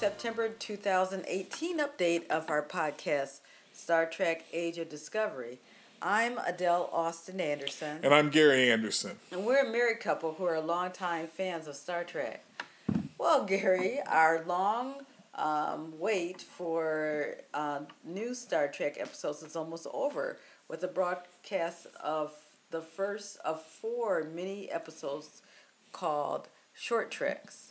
September 2018 update of our podcast, Star Trek Age of Discovery. I'm Adele Austin Anderson. And I'm Gary Anderson. And we're a married couple who are longtime fans of Star Trek. Well, Gary, our long um, wait for uh, new Star Trek episodes is almost over with the broadcast of the first of four mini episodes called Short Treks.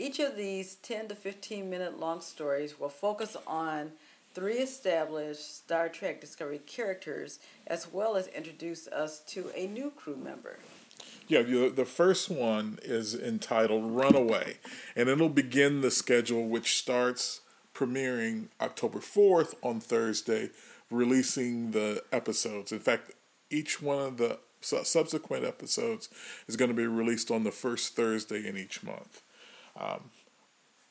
Each of these 10 to 15 minute long stories will focus on three established Star Trek Discovery characters as well as introduce us to a new crew member. Yeah, the first one is entitled Runaway, and it'll begin the schedule, which starts premiering October 4th on Thursday, releasing the episodes. In fact, each one of the subsequent episodes is going to be released on the first Thursday in each month. Um,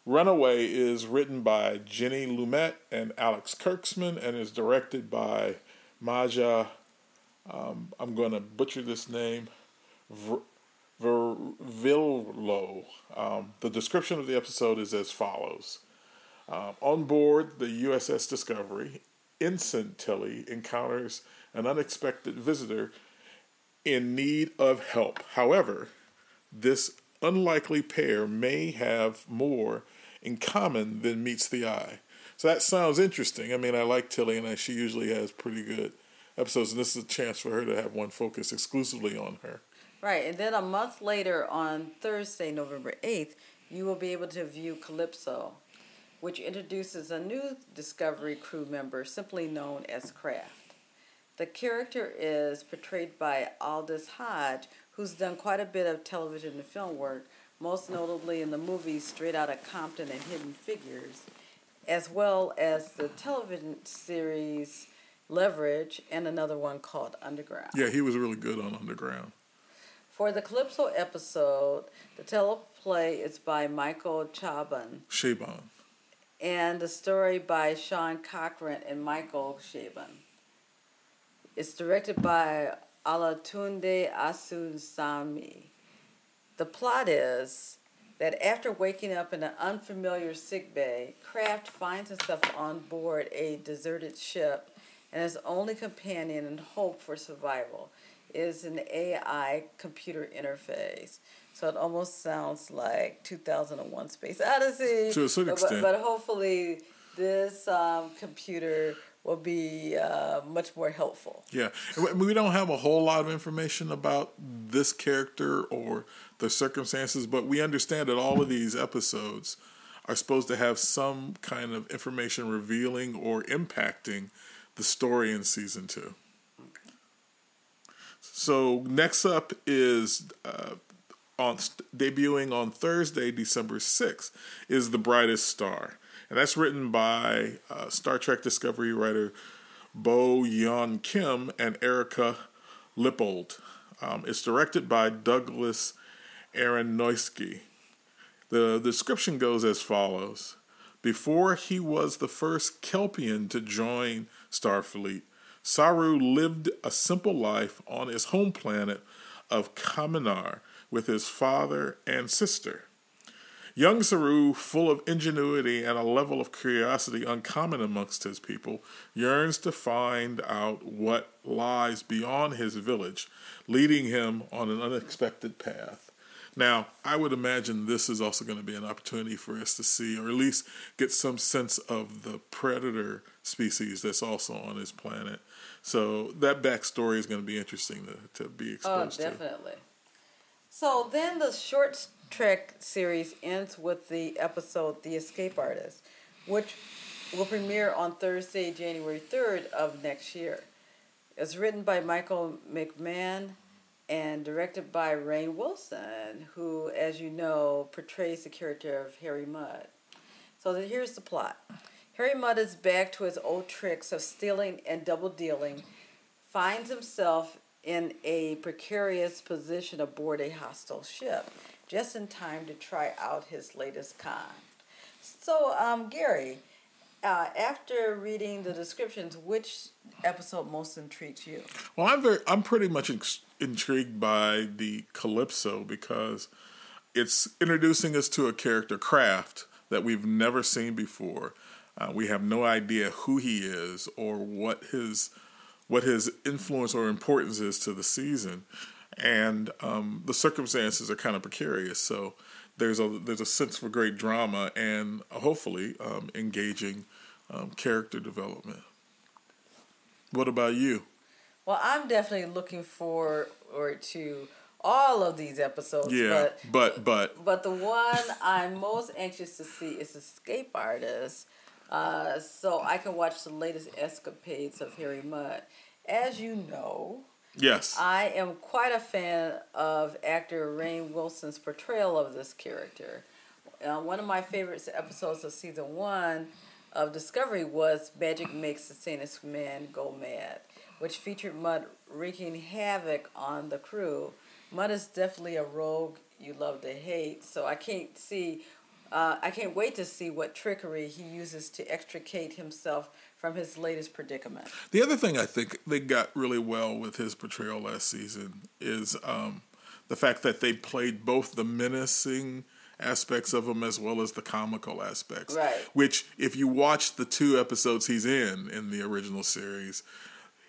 Runaway is written by Jenny Lumet and Alex Kurtzman and is directed by Maja. Um, I'm going to butcher this name. Vervillo. Um, the description of the episode is as follows. Um, on board the USS Discovery, Ensign Tilly encounters an unexpected visitor in need of help. However, this unlikely pair may have more in common than meets the eye. So that sounds interesting. I mean, I like Tilly, and she usually has pretty good episodes, and this is a chance for her to have one focus exclusively on her. Right, and then a month later, on Thursday, November 8th, you will be able to view Calypso, which introduces a new Discovery crew member simply known as Craft. The character is portrayed by Aldis Hodge, who's done quite a bit of television and film work, most notably in the movies Straight Outta Compton and Hidden Figures, as well as the television series Leverage and another one called Underground. Yeah, he was really good on Underground. For the Calypso episode, the teleplay is by Michael Chabon. Chabon. And the story by Sean Cochran and Michael Chabon. It's directed by Olatunde Asusami. The plot is that after waking up in an unfamiliar sick bay, Craft finds himself on board a deserted ship, and his only companion and hope for survival is an AI computer interface. So it almost sounds like 2001 Space Odyssey. To a certain extent. But, but hopefully, this um, computer will be uh, much more helpful. Yeah, we don't have a whole lot of information about this character or the circumstances, but we understand that all of these episodes are supposed to have some kind of information revealing or impacting the story in season two. So next up is uh, on debuting on Thursday, December sixth, is the brightest star and that's written by uh, Star Trek Discovery writer Bo Yeon Kim and Erika Lippoldt. Um, it's directed by Douglas Aronofsky. The description goes as follows Before he was the first Kelpian to join Starfleet, Saru lived a simple life on his home planet of Kaminar with his father and sister. Young Saru, full of ingenuity and a level of curiosity uncommon amongst his people, yearns to find out what lies beyond his village, leading him on an unexpected path. Now, I would imagine this is also going to be an opportunity for us to see, or at least get some sense of the predator species that's also on his planet. So that backstory is going to be interesting to, to be oh, exposed to. Oh, definitely. To. So then the short Trek series ends with the episode The Escape Artist, which will premiere on Thursday, January 3rd of next year. It's written by Michael McMahan and directed by Rainn Wilson, who, as you know, portrays the character of Harry Mudd. So here's the plot. Harry Mudd is back to his old tricks of stealing and double dealing, finds himself in a precarious position aboard a hostile ship just in time to try out his latest con. So, um, Gary, uh, after reading the descriptions, which episode most intrigues you? Well, I'm very, I'm pretty much ex- intrigued by the Calypso because it's introducing us to a character, Craft, that we've never seen before. Uh, we have no idea who he is or what his what his influence or importance is to the season, and um, the circumstances are kind of precarious. So there's a there's a sense for great drama and hopefully um, engaging um, character development. What about you? Well, I'm definitely looking forward to all of these episodes. Yeah, but but but, but the one I'm most anxious to see is Escape Artist, uh, so I can watch the latest escapades of Harry Mudd. As you know, yes, I am quite a fan of actor Rainn Wilson's portrayal of this character. Uh, one of my favorite episodes of season one of Discovery was Magic Makes the Sanest Man Go Mad, which featured Mudd wreaking havoc on the crew. Mudd is definitely a rogue you love to hate, so I can't see, uh, I can't wait to see what trickery he uses to extricate himself from his latest predicament. The other thing I think they got really well with his portrayal last season is um, the fact that they played both the menacing aspects of him as well as the comical aspects. Right. Which, if you watch the two episodes he's in in the original series,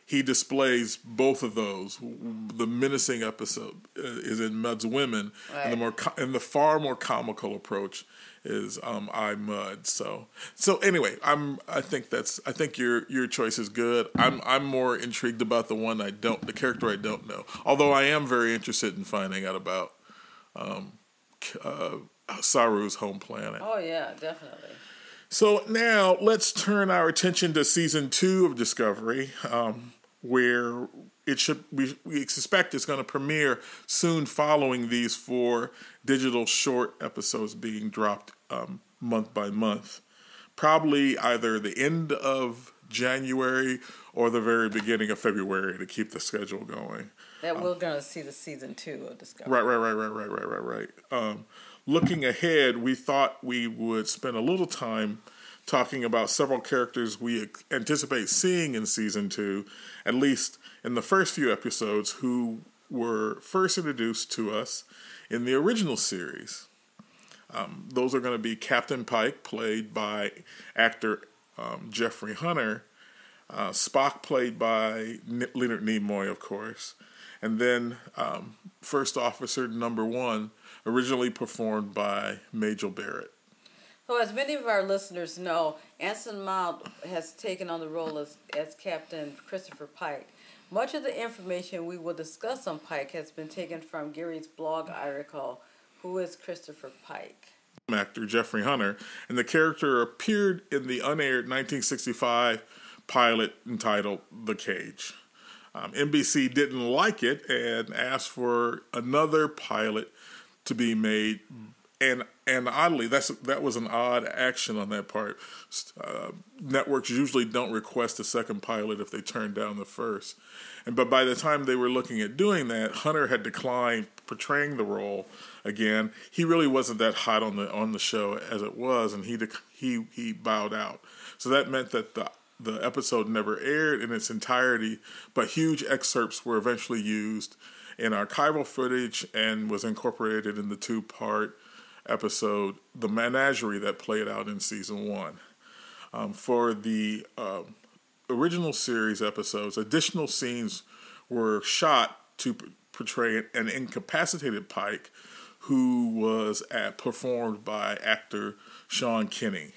he displays both of those. The menacing episode uh, is in Mudd's Women, right. and the more and the far more comical approach is um, I Mudd. So so anyway, I'm I think that's I think your your choice is good. I'm I'm more intrigued about the one I don't the character I don't know. Although I am very interested in finding out about um, uh, Saru's home planet. Oh yeah, definitely. So now let's turn our attention to season two of Discovery. Um, where it should we, we suspect it's going to premiere soon following these four digital short episodes being dropped um, month by month. Probably either the end of january or the very beginning of february to keep the schedule going. That um, we're going to see the season two of discovery. Right right right right right right right right. Um, looking ahead we thought we would spend a little time talking about several characters we anticipate seeing in season two, at least in the first few episodes, who were first introduced to us in the original series. Um, those are going to be Captain Pike, played by actor um, Jeffrey Hunter, uh, Spock, played by N- Leonard Nimoy, of course, and then um, First Officer Number One, originally performed by Majel Barrett. So, as many of our listeners know, Anson Mount has taken on the role as, as Captain Christopher Pike. Much of the information we will discuss on Pike has been taken from Gary's blog article, Who is Christopher Pike? Actor Jeffrey Hunter, and the character appeared in the unaired 1965 pilot entitled The Cage. Um, NBC didn't like it and asked for another pilot to be made and and oddly, that's that was an odd action on that part. Uh, networks usually don't request a second pilot if they turn down the first, and but by the time they were looking at doing that, Hunter had declined portraying the role again. He really wasn't that hot on the on the show as it was, and he he he bowed out. So that meant that the the episode never aired in its entirety, but huge excerpts were eventually used in archival footage and was incorporated in the two part episode, The Menagerie, that played out in season one. Um, for the uh, original series episodes, additional scenes were shot to p- portray an incapacitated Pike who was at, performed by actor Sean Kenney.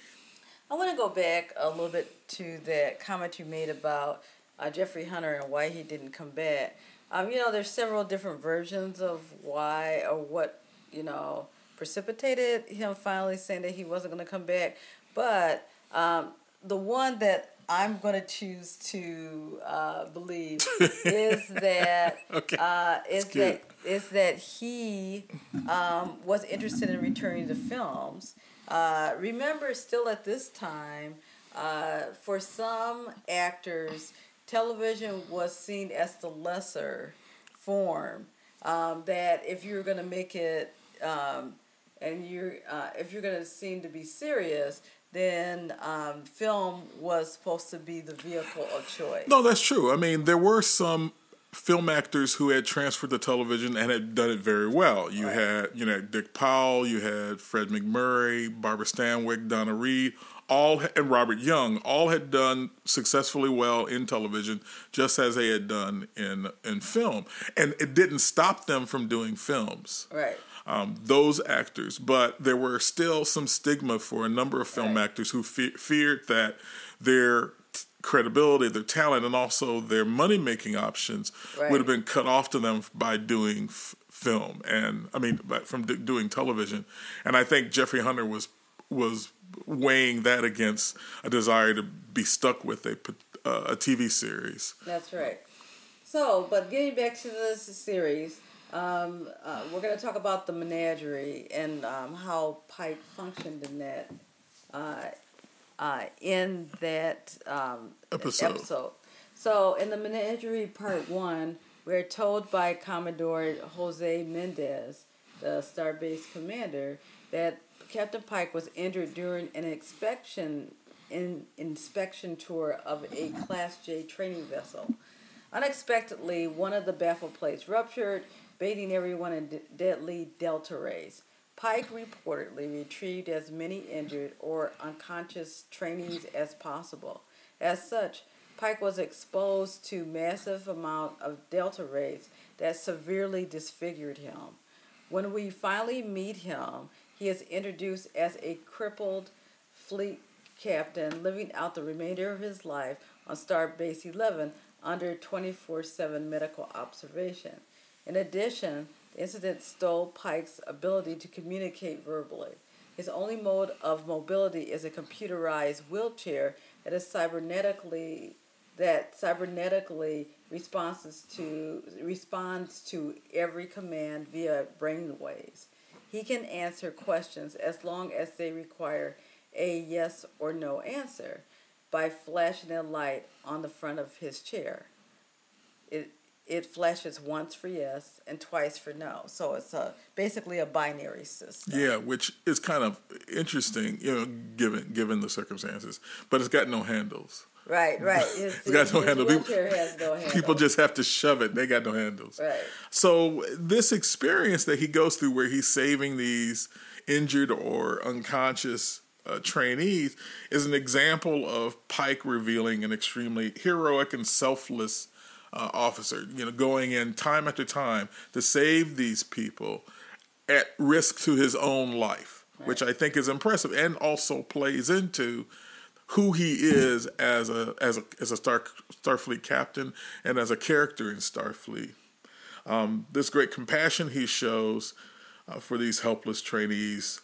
I want to go back a little bit to that comment you made about uh, Jeffrey Hunter and why he didn't come back. Um, you know, there's several different versions of why or what, you know, precipitated him finally saying that he wasn't going to come back. But um, the one that I'm going to choose to uh, believe is that okay. uh, is that is that he um, was interested in returning to films. Uh, remember, still at this time, uh, for some actors, television was seen as the lesser form. Um, that if you're going to make it um, and you're uh, if you're going to seem to be serious, then um, film was supposed to be the vehicle of choice. No, that's true. I mean, there were some film actors who had transferred to television and had done it very well. You right. had, you know, Dick Powell, you had Fred MacMurray Barbara Stanwyck, Donna Reed, all and Robert Young all had done successfully well in television, just as they had done in in film, and it didn't stop them from doing films. Right. Um, those actors, but there were still some stigma for a number of film right. actors who fe- feared that their credibility, their talent, and also their money making options right. would have been cut off to them by doing f- film and I mean from d- doing television. And I think Jeffrey Hunter was was weighing that against a desire to be stuck with a uh, a TV series. That's right. So, but getting back to this series, um, uh, we're going to talk about the menagerie and um, how Pike functioned in that. Uh, uh, in that um, episode. episode. So, in the menagerie part one, we're told by Commodore Jose Mendez, the Starbase commander, that Captain Pike was injured during an inspection in, inspection tour of a Class J training vessel. Unexpectedly, one of the baffle plates ruptured, bathing everyone in deadly delta rays. Pike reportedly retrieved as many injured or unconscious trainees as possible. As such, Pike was exposed to massive amount of delta rays that severely disfigured him. When we finally meet him, he is introduced as a crippled fleet captain living out the remainder of his life on Starbase 11 under 24 7 medical observation. In addition, the incident stole Pike's ability to communicate verbally. His only mode of mobility is a computerized wheelchair that is cybernetically that cybernetically responds to responds to every command via brainwaves. He can answer questions as long as they require a yes or no answer by flashing a light on the front of his chair. It it flashes once for yes and twice for no. So it's a basically a binary system. Yeah, which is kind of interesting, you know, given given the circumstances. But it's got no handles. Right, right. It's, it's got no handle. People, no handle. People just have to shove it. They got no handles. Right. So this experience that he goes through, where he's saving these injured or unconscious uh, trainees, is an example of Pike revealing an extremely heroic and selfless uh, officer. You know, going in time after time to save these people at risk to his own life, right. which I think is impressive and also plays into who he is as a as a as a Star Starfleet captain and as a character in Starfleet. Um, this great compassion he shows uh, for these helpless trainees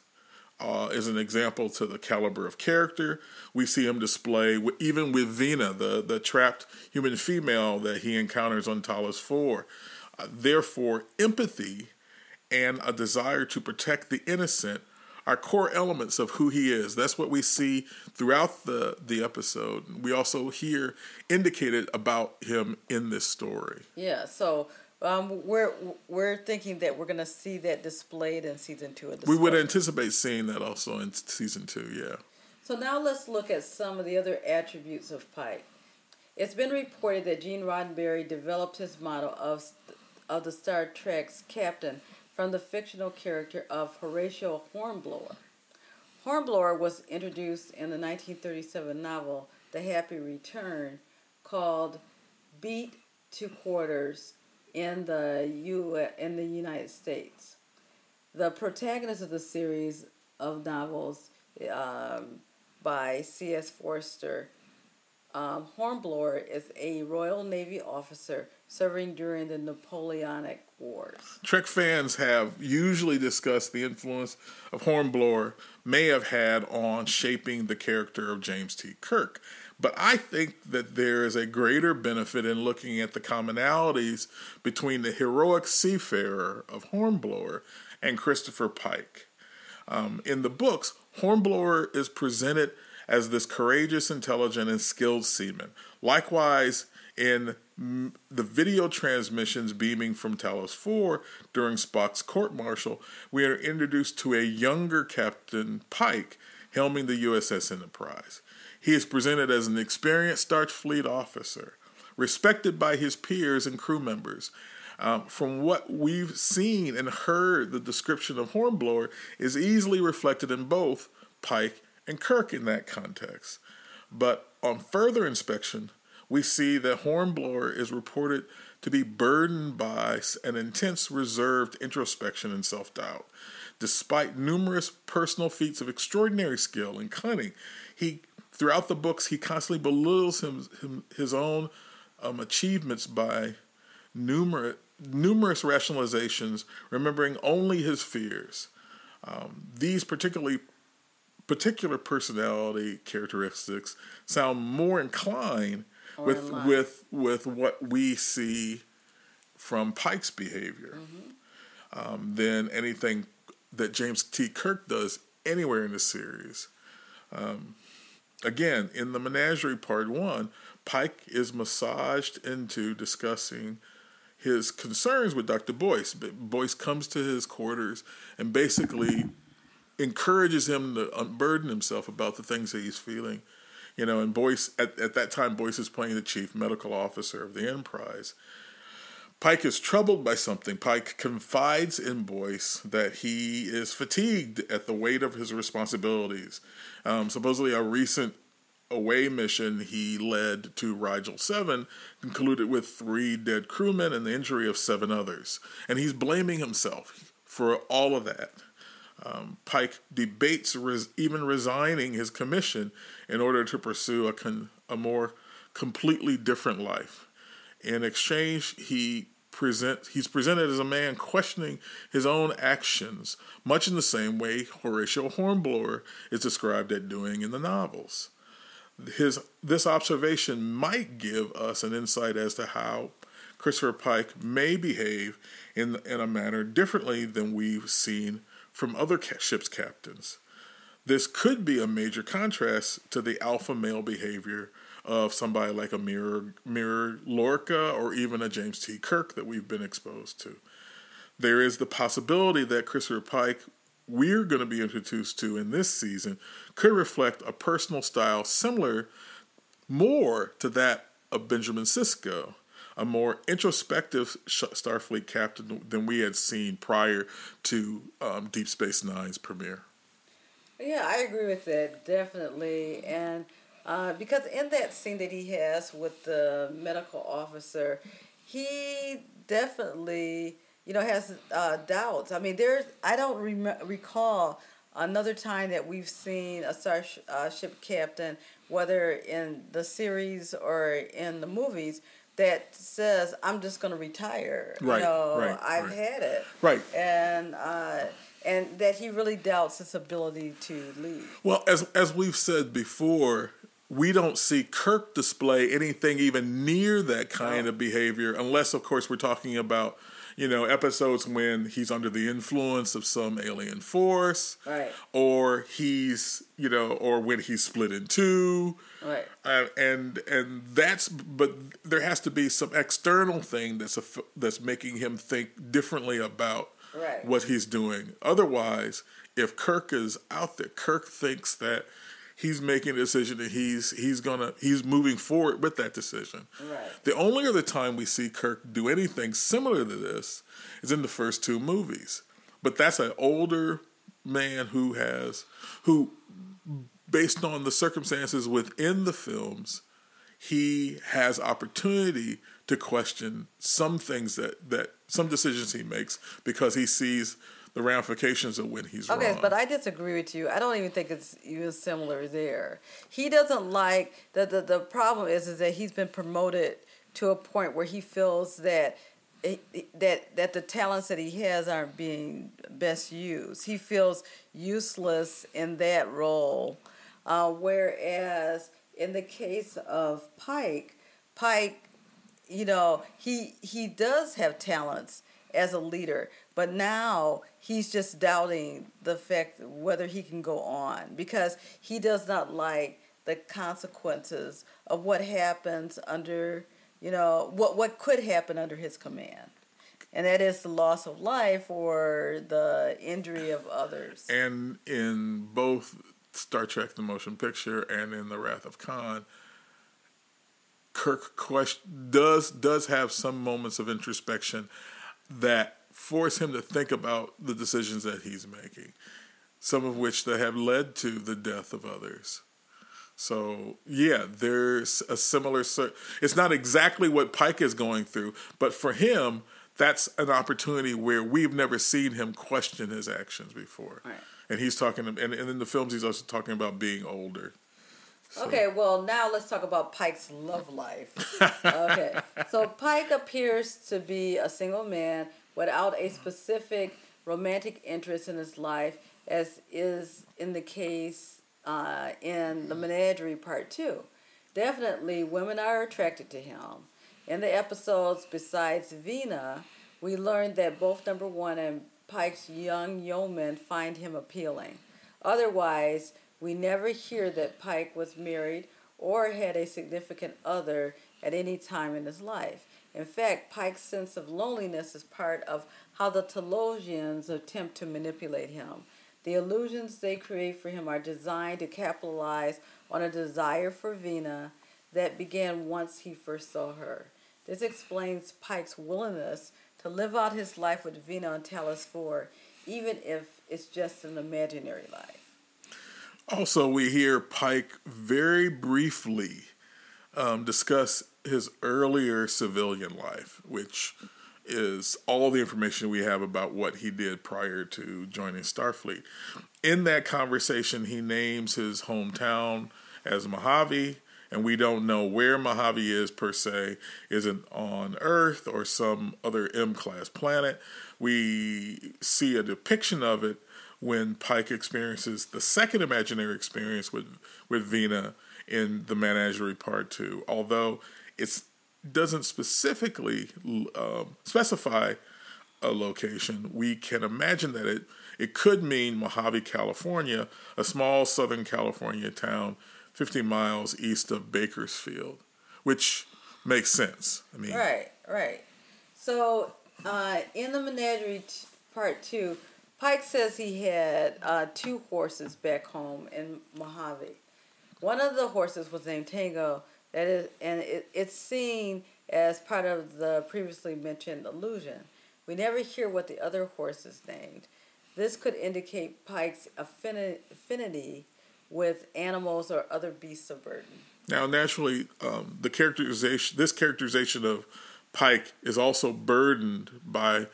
uh, is an example to the caliber of character we see him display, even with Vina, the the trapped human female that he encounters on Talos Four. Uh, therefore, empathy and a desire to protect the innocent are core elements of who he is. That's what we see throughout the the episode. We also hear indicated about him in this story. Yeah. So. Um, we're we're thinking that we're going to see that displayed in season two of the. We would anticipate seeing that also in season two, yeah. So now let's look at some of the other attributes of Pike. It's been reported that Gene Roddenberry developed his model of of the Star Trek's captain from the fictional character of Horatio Hornblower. Hornblower was introduced in the 1937 novel The Happy Return called Beat to Quarters in the U in the United States. The protagonist of the series of novels um, by C.S. Forester um, Hornblower is a Royal Navy officer serving during the Napoleonic Wars. Trek fans have usually discussed the influence of Hornblower may have had on shaping the character of James T. Kirk. But I think that there is a greater benefit in looking at the commonalities between the heroic seafarer of Hornblower and Christopher Pike. Um, in the books, Hornblower is presented as this courageous, intelligent, and skilled seaman. Likewise, in the video transmissions beaming from Talos 4 during Spock's court martial, we are introduced to a younger Captain Pike helming the USS Enterprise. He is presented as an experienced Starfleet officer, respected by his peers and crew members. Um, from what we've seen and heard, the description of Hornblower is easily reflected in both Pike and Kirk in that context. But on further inspection, we see that Hornblower is reported to be burdened by an intense reserved introspection and self doubt. Despite numerous personal feats of extraordinary skill and cunning, he throughout the books he constantly belittles him, him his own um, achievements by numerous numerous rationalizations, remembering only his fears. Um, these particularly particular personality characteristics sound more inclined or with with with what we see from Pike's behavior mm-hmm. um, than anything that James T. Kirk does anywhere in the series. Um, again, in the Menagerie Part One, Pike is massaged into discussing his concerns with Dr. Boyce. Boyce comes to his quarters and basically encourages him to unburden himself about the things that he's feeling. You know, and Boyce, at, at that time, Boyce is playing the chief medical officer of the Enterprise. Pike is troubled by something. Pike confides in Boyce that he is fatigued at the weight of his responsibilities. Um, supposedly, a recent away mission he led to Rigel 7 concluded with three dead crewmen and the injury of seven others. And he's blaming himself for all of that. Um, Pike debates res- even resigning his commission in order to pursue a, con- a more completely different life. In exchange, he present he's presented as a man questioning his own actions, much in the same way Horatio Hornblower is described as doing in the novels. His this observation might give us an insight as to how Christopher Pike may behave in in a manner differently than we've seen from other ship's captains. This could be a major contrast to the alpha male behavior of somebody like a Mirror, Mirror Lorca or even a James T. Kirk that we've been exposed to. There is the possibility that Christopher Pike, we're going to be introduced to in this season, could reflect a personal style similar more to that of Benjamin Sisko, a more introspective Starfleet captain than we had seen prior to um, Deep Space Nine's premiere. Yeah, I agree with that, definitely. And uh, because in that scene that he has with the medical officer, he definitely, you know, has uh, doubts. I mean, there's, I don't rem- recall another time that we've seen a starship uh, captain, whether in the series or in the movies, that says, I'm just going to retire. Right, you know, right, I've right. had it. Right. And, uh, and that he really doubts his ability to lead. Well, as as we've said before, we don't see Kirk display anything even near that kind of behavior, unless, of course, we're talking about you know episodes when he's under the influence of some alien force, right? Or he's you know, or when he's split in two, right? Uh, and and that's but there has to be some external thing that's a, that's making him think differently about right. what he's doing. Otherwise, if Kirk is out there, Kirk thinks that he's making a decision and he's he's gonna he's moving forward with that decision. Right. The only other time we see Kirk do anything similar to this is in the first two movies. But that's an older man who has who based on the circumstances within the films, he has opportunity to question some things that that some decisions he makes because he sees the ramifications of when he's okay, wrong. but I disagree with you. I don't even think it's even similar there. He doesn't like the the, the problem is is that he's been promoted to a point where he feels that that that the talents that he has aren't being best used. He feels useless in that role, uh, whereas in the case of Pike, Pike, you know, he he does have talents as a leader, but now he's just doubting the fact whether he can go on because he does not like the consequences of what happens under, you know, what what could happen under his command. And that is the loss of life or the injury of others. And in both Star Trek the Motion Picture and in The Wrath of Khan, Kirk does does have some moments of introspection that force him to think about the decisions that he's making, some of which that have led to the death of others. So yeah, there's a similar. It's not exactly what Pike is going through, but for him, that's an opportunity where we've never seen him question his actions before. Right. And he's talking, and, and in the films, he's also talking about being older. So. Okay, well, now let's talk about Pike's love life. okay, so Pike appears to be a single man without a specific romantic interest in his life, as is in the case uh, in the Menagerie Part 2. Definitely, women are attracted to him. In the episodes besides Vina, we learned that both number one and Pike's young yeomen find him appealing. Otherwise, we never hear that Pike was married or had a significant other at any time in his life. In fact, Pike's sense of loneliness is part of how the Talosians attempt to manipulate him. The illusions they create for him are designed to capitalize on a desire for Vina that began once he first saw her. This explains Pike's willingness to live out his life with Vina on Talos 4, even if it's just an imaginary life. Also, we hear Pike very briefly um, discuss his earlier civilian life, which is all the information we have about what he did prior to joining Starfleet. In that conversation, he names his hometown as Mojave and we don't know where Mojave is per se. Is it on Earth or some other M class planet? We see a depiction of it when Pike experiences the second imaginary experience with with Vina in the Menagerie Part Two, although it doesn't specifically um, specify a location. We can imagine that it it could mean Mojave, California, a small Southern California town 50 miles east of Bakersfield, which makes sense. I mean, right, right. So uh, in the menagerie t- part two, Pike says he had uh, two horses back home in Mojave. One of the horses was named Tango, that is, and it, it's seen as part of the previously mentioned illusion. We never hear what the other horse is named. This could indicate Pike's affinity with animals or other beasts of burden. Now, naturally, um, the characterization, this characterization of Pike is also burdened by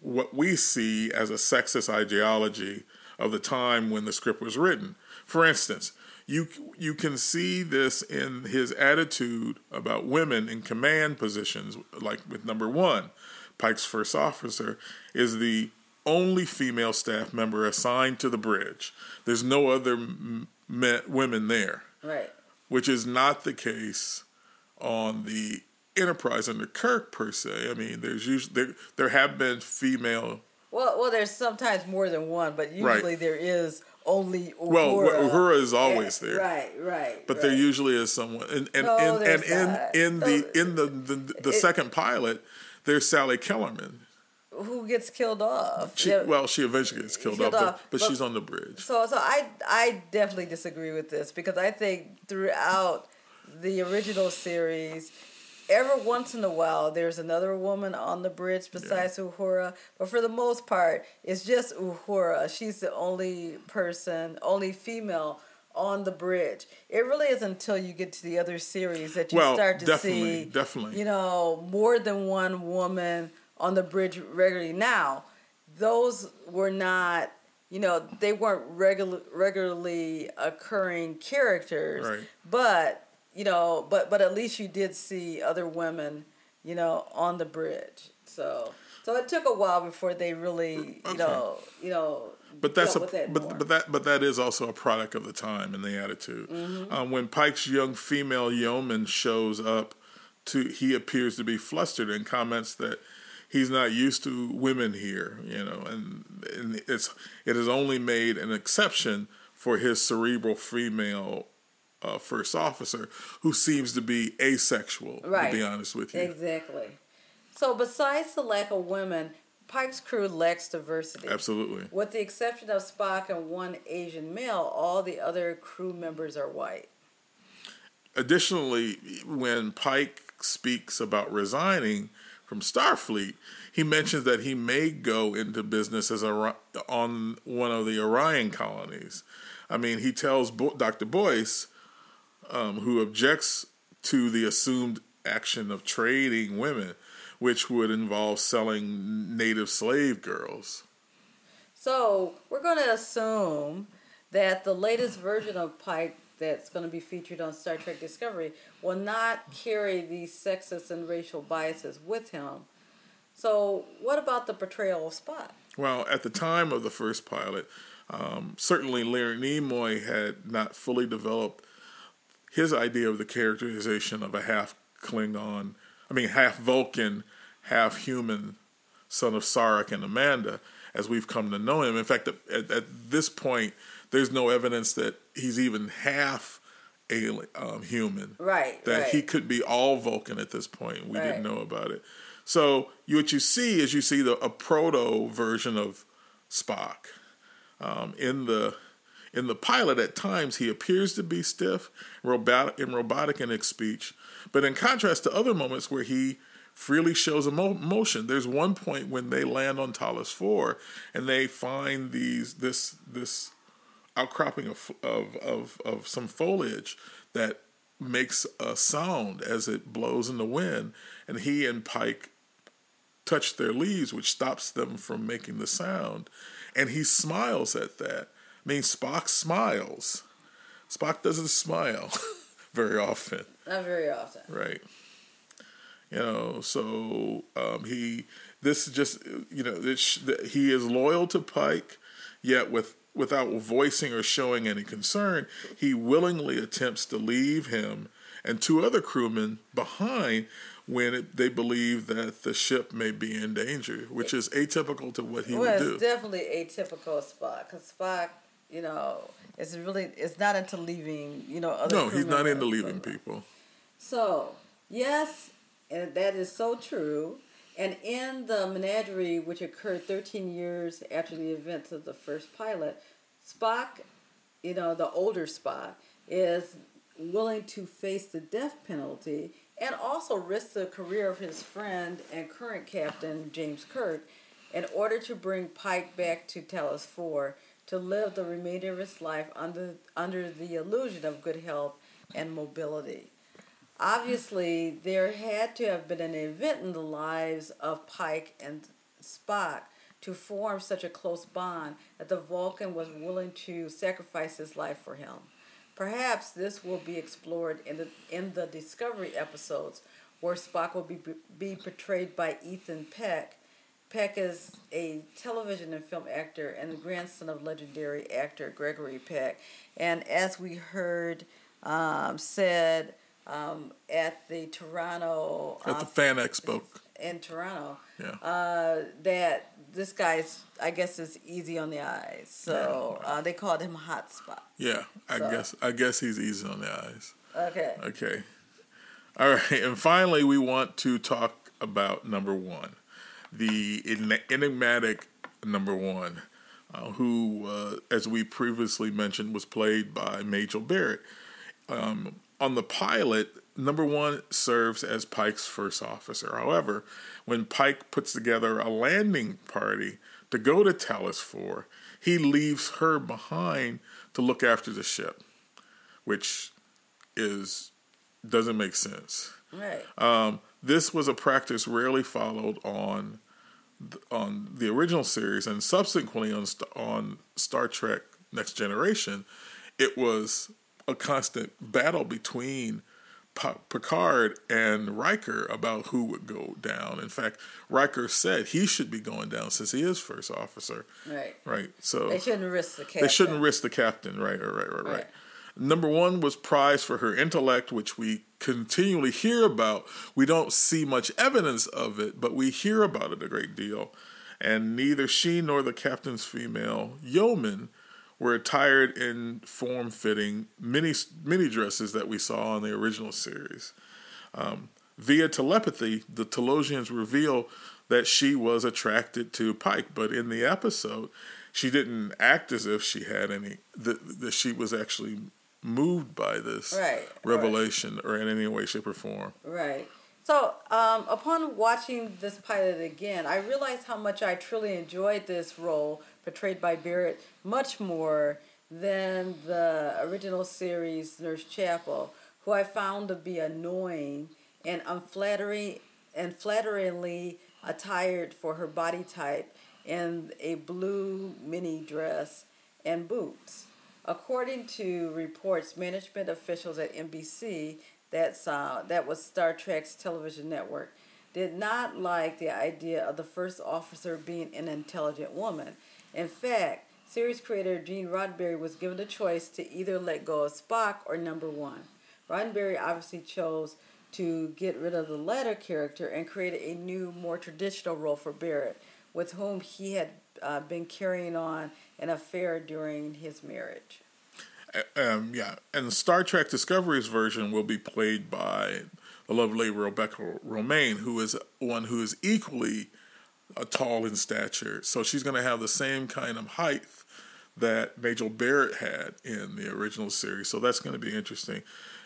what we see as a sexist ideology of the time when the script was written. For instance, you you can see this in his attitude about women in command positions, like with number one, Pike's first officer is the only female staff member assigned to the bridge. There's no other met women there. Right. Which is not the case on the Enterprise under Kirk per se. I mean, there's usually there there have been female. Well, well, there's sometimes more than one, but usually right. there is only Uhura. Well, Uhura is always there. Right, right. But right. there usually is someone, and and no, and, and in in the in the the, the it, second pilot, there's Sally Kellerman who gets killed off. She, well, she eventually gets killed, killed off, off but, but, she's on the bridge. So, so I I definitely disagree with this because I think throughout the original series, every once in a while there's another woman on the bridge besides yeah. Uhura, but for the most part, it's just Uhura. She's the only person, only female on the bridge. It really is until you get to the other series that you well, start to definitely, see, definitely, you know, more than one woman on the bridge regularly. Now, those were not, you know, they weren't regular regularly occurring characters, right. but you know, but but at least you did see other women, you know, on the bridge. So so it took a while before they really, you okay. know, you know. But that's a that but but that but that is also a product of the time and the attitude. Mm-hmm. Um, when Pike's young female yeoman shows up, to he appears to be flustered and comments that he's not used to women here, you know, and, and it's it has only made an exception for his cerebral female uh, first officer who seems to be asexual. Right. To be honest with you, exactly. So besides the lack of women, Pike's crew lacks diversity. Absolutely. With the exception of Spock and one Asian male, all the other crew members are white. additionally, when Pike speaks about resigning from Starfleet, he mentions that he may go into business as a on one of the Orion colonies. I mean, he tells Bo- Dr. Boyce, um, who objects to the assumed action of trading women, which would involve selling native slave girls. So we're going to assume that the latest version of Pike that's going to be featured on Star Trek Discovery will not carry these sexist and racial biases with him. So, what about the portrayal of Spock? Well, at the time of the first pilot, um, certainly Leonard Nimoy had not fully developed his idea of the characterization of a half Klingon, I mean, half Vulcan, half human son of Sarek and Amanda, as we've come to know him. In fact, at, at this point, there's no evidence that he's even half alien, um, human. Right. That right. he could be all Vulcan at this point. We right. didn't know about it. So you, what you see is you see the a proto version of Spock. Um, in the in the pilot, at times he appears to be stiff, robotic, and robotic in his speech, but in contrast to other moments where he freely shows emotion. There's one point when they land on Talos Four, and they find these this this outcropping of, of, of, of some foliage that makes a sound as it blows in the wind. And he and Pike touch their leaves, which stops them from making the sound. And he smiles at that. I mean, Spock smiles. Spock doesn't smile very often. Not very often. Right. You know, so um, he, this just, you know, this, he is loyal to Pike, yet with without voicing or showing any concern, he willingly attempts to leave him and two other crewmen behind when it, they believe that the ship may be in danger, which is atypical to what he well, would do. It's definitely atypical Spock because Spock, you know, it's really it's not into leaving. You know, other no, he's not into leaving people. So yes, and that is so true. And in the menagerie, which occurred 13 years after the events of the first pilot, Spock, you know, the older Spock, is willing to face the death penalty and also risk the career of his friend and current captain, James Kirk, in order to bring Pike back to Talos 4 to live the remainder of his life under, under the illusion of good health and mobility obviously there had to have been an event in the lives of Pike and Spock to form such a close bond that the Vulcan was willing to sacrifice his life for him. Perhaps this will be explored in the in the Discovery episodes where Spock will be be portrayed by Ethan Peck. Peck is a television and film actor and the grandson of legendary actor Gregory Peck. And as we heard um, said um, at the Toronto at the uh, Fan Expo in Toronto. Yeah. Uh, that this guy's, I guess, is easy on the eyes, so yeah. uh, they called him Hot Spock. Yeah, I so. guess I guess he's easy on the eyes. Okay. Okay. All right, and finally, we want to talk about number one, the enigmatic number one, uh, who, uh, as we previously mentioned, was played by Majel Barrett. Um, on the pilot, number one serves as Pike's first officer. However, when Pike puts together a landing party to go to Talos 4, he leaves her behind to look after the ship, which is doesn't make sense. Right. Um, this was a practice rarely followed on on the original series and subsequently on on Star Trek Next Generation. It was a constant battle between Picard and Riker about who would go down. In fact, Riker said he should be going down since he is first officer. Right. Right. So they shouldn't risk the captain. They shouldn't risk the captain. Right. Right. Right. Right. right. Number one was prized for her intellect, which we continually hear about. We don't see much evidence of it, but we hear about it a great deal. And neither she nor the captain's female yeoman were attired in form fitting mini, mini dresses that we saw in the original series. Um, via telepathy, the Talosians reveal that she was attracted to Pike, but in the episode, she didn't act as if she had any, that, that she was actually moved by this Right, revelation or in any way, shape, or form. Right. So, um, upon watching this pilot again, I realized how much I truly enjoyed this role portrayed by Barrett much more than the original series Nurse Chapel, who I found to be annoying and unflattering and flatteringly attired for her body type in a blue mini dress and boots. According to reports, management officials at NBC, that's uh, that was Star Trek's television network, did not like the idea of the first officer being an intelligent woman. In fact, series creator Gene Roddenberry was given the choice to either let go of Spock or number one. Roddenberry obviously chose to get rid of the latter character and created a new, more traditional role for Barrett, with whom he had uh, been carrying on an affair during his marriage. Um, yeah, and Star Trek Discovery's version will be played by the lovely Rebecca Romijn, who is one who is equally uh, tall in stature. So she's going to have the same kind of height that Majel Barrett had in the original series. So that's going to be interesting.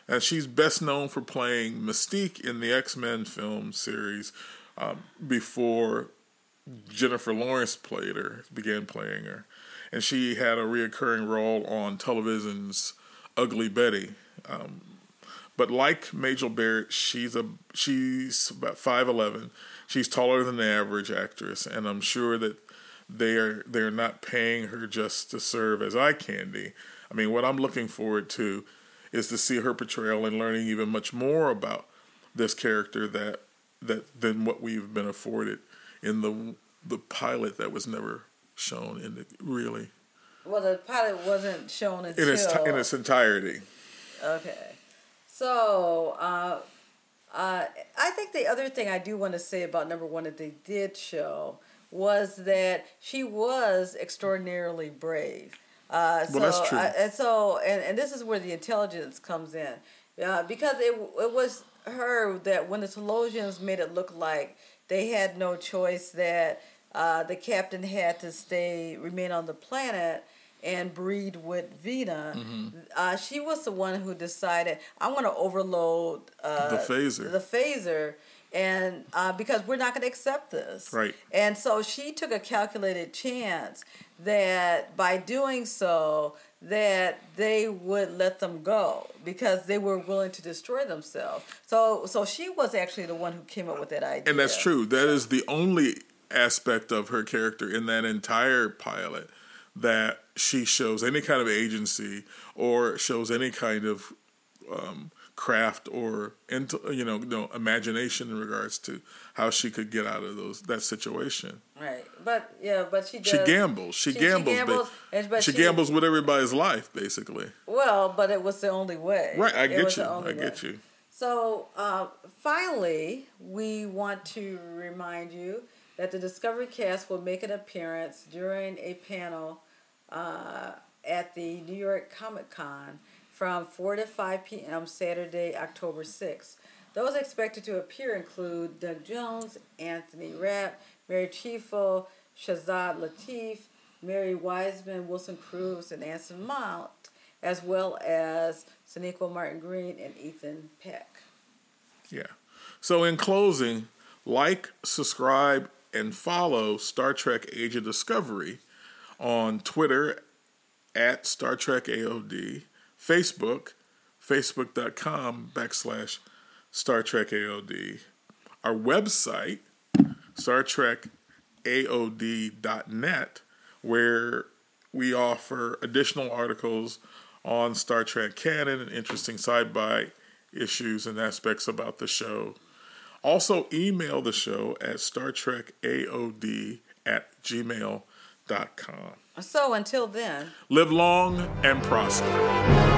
And she's best known for playing Mystique in the X Men film series um, before Jennifer Lawrence played her, began playing her. And she had a reoccurring role on television's Ugly Betty. Um, but like Majel Barrett, she's a she's about five eleven. She's taller than the average actress, and I'm sure that they are they're not paying her just to serve as eye candy. I mean, what I'm looking forward to is to see her portrayal and learning even much more about this character that that than what we've been afforded in the the pilot that was never shown in the really Well, the pilot wasn't shown until in its in its entirety. Okay. So, uh, uh, I think the other thing I do want to say about number one that they did show was that she was extraordinarily brave. Uh, so, Well, that's true. uh, and so, and, and this is where the intelligence comes in. Uh, because it, it was her that when the Talosians made it look like they had no choice, that uh, the captain had to stay, remain on the planet and breed with Vina. Mm-hmm. Uh, she was the one who decided, I want to overload uh, The phaser. The phaser. And uh, because we're not going to accept this. Right. And so she took a calculated chance that by doing so, that they would let them go because they were willing to destroy themselves. So, so she was actually the one who came up with that idea. And that's true. That is the only aspect of her character in that entire pilot that she shows any kind of agency or shows any kind of um, craft or into, you know, imagination in regards to how she could get out of those that situation. Right, but yeah, but she does. She gambles. She, She- she gambles. ba- and- but she, she- gambles with everybody's life, basically. Well, but it was the only way. Right. I get you. I get you. So, uh, finally, we want to remind you that the Discovery Cast will make an appearance during a panel uh, at the New York Comic Con from 4 to 5 p.m. Saturday, October 6th. Those expected to appear include Doug Jones, Anthony Rapp, Mary Chieffo, Shazad Latif, Mary Wiseman, Wilson Cruz, and Anson Mount, as well as Sonequa Martin Green and Ethan Peck. Yeah. So in closing, like, subscribe, and follow Star Trek Age of Discovery on Twitter at Star Trek AOD, Facebook, facebook.com backslash Star Trek AOD, our website, Star Trek AOD.net, where we offer additional articles on Star Trek canon and interesting side by issues and aspects about the show. Also, email the show at Star Trek AOD at gmail.com. So until then. Live long and prosper.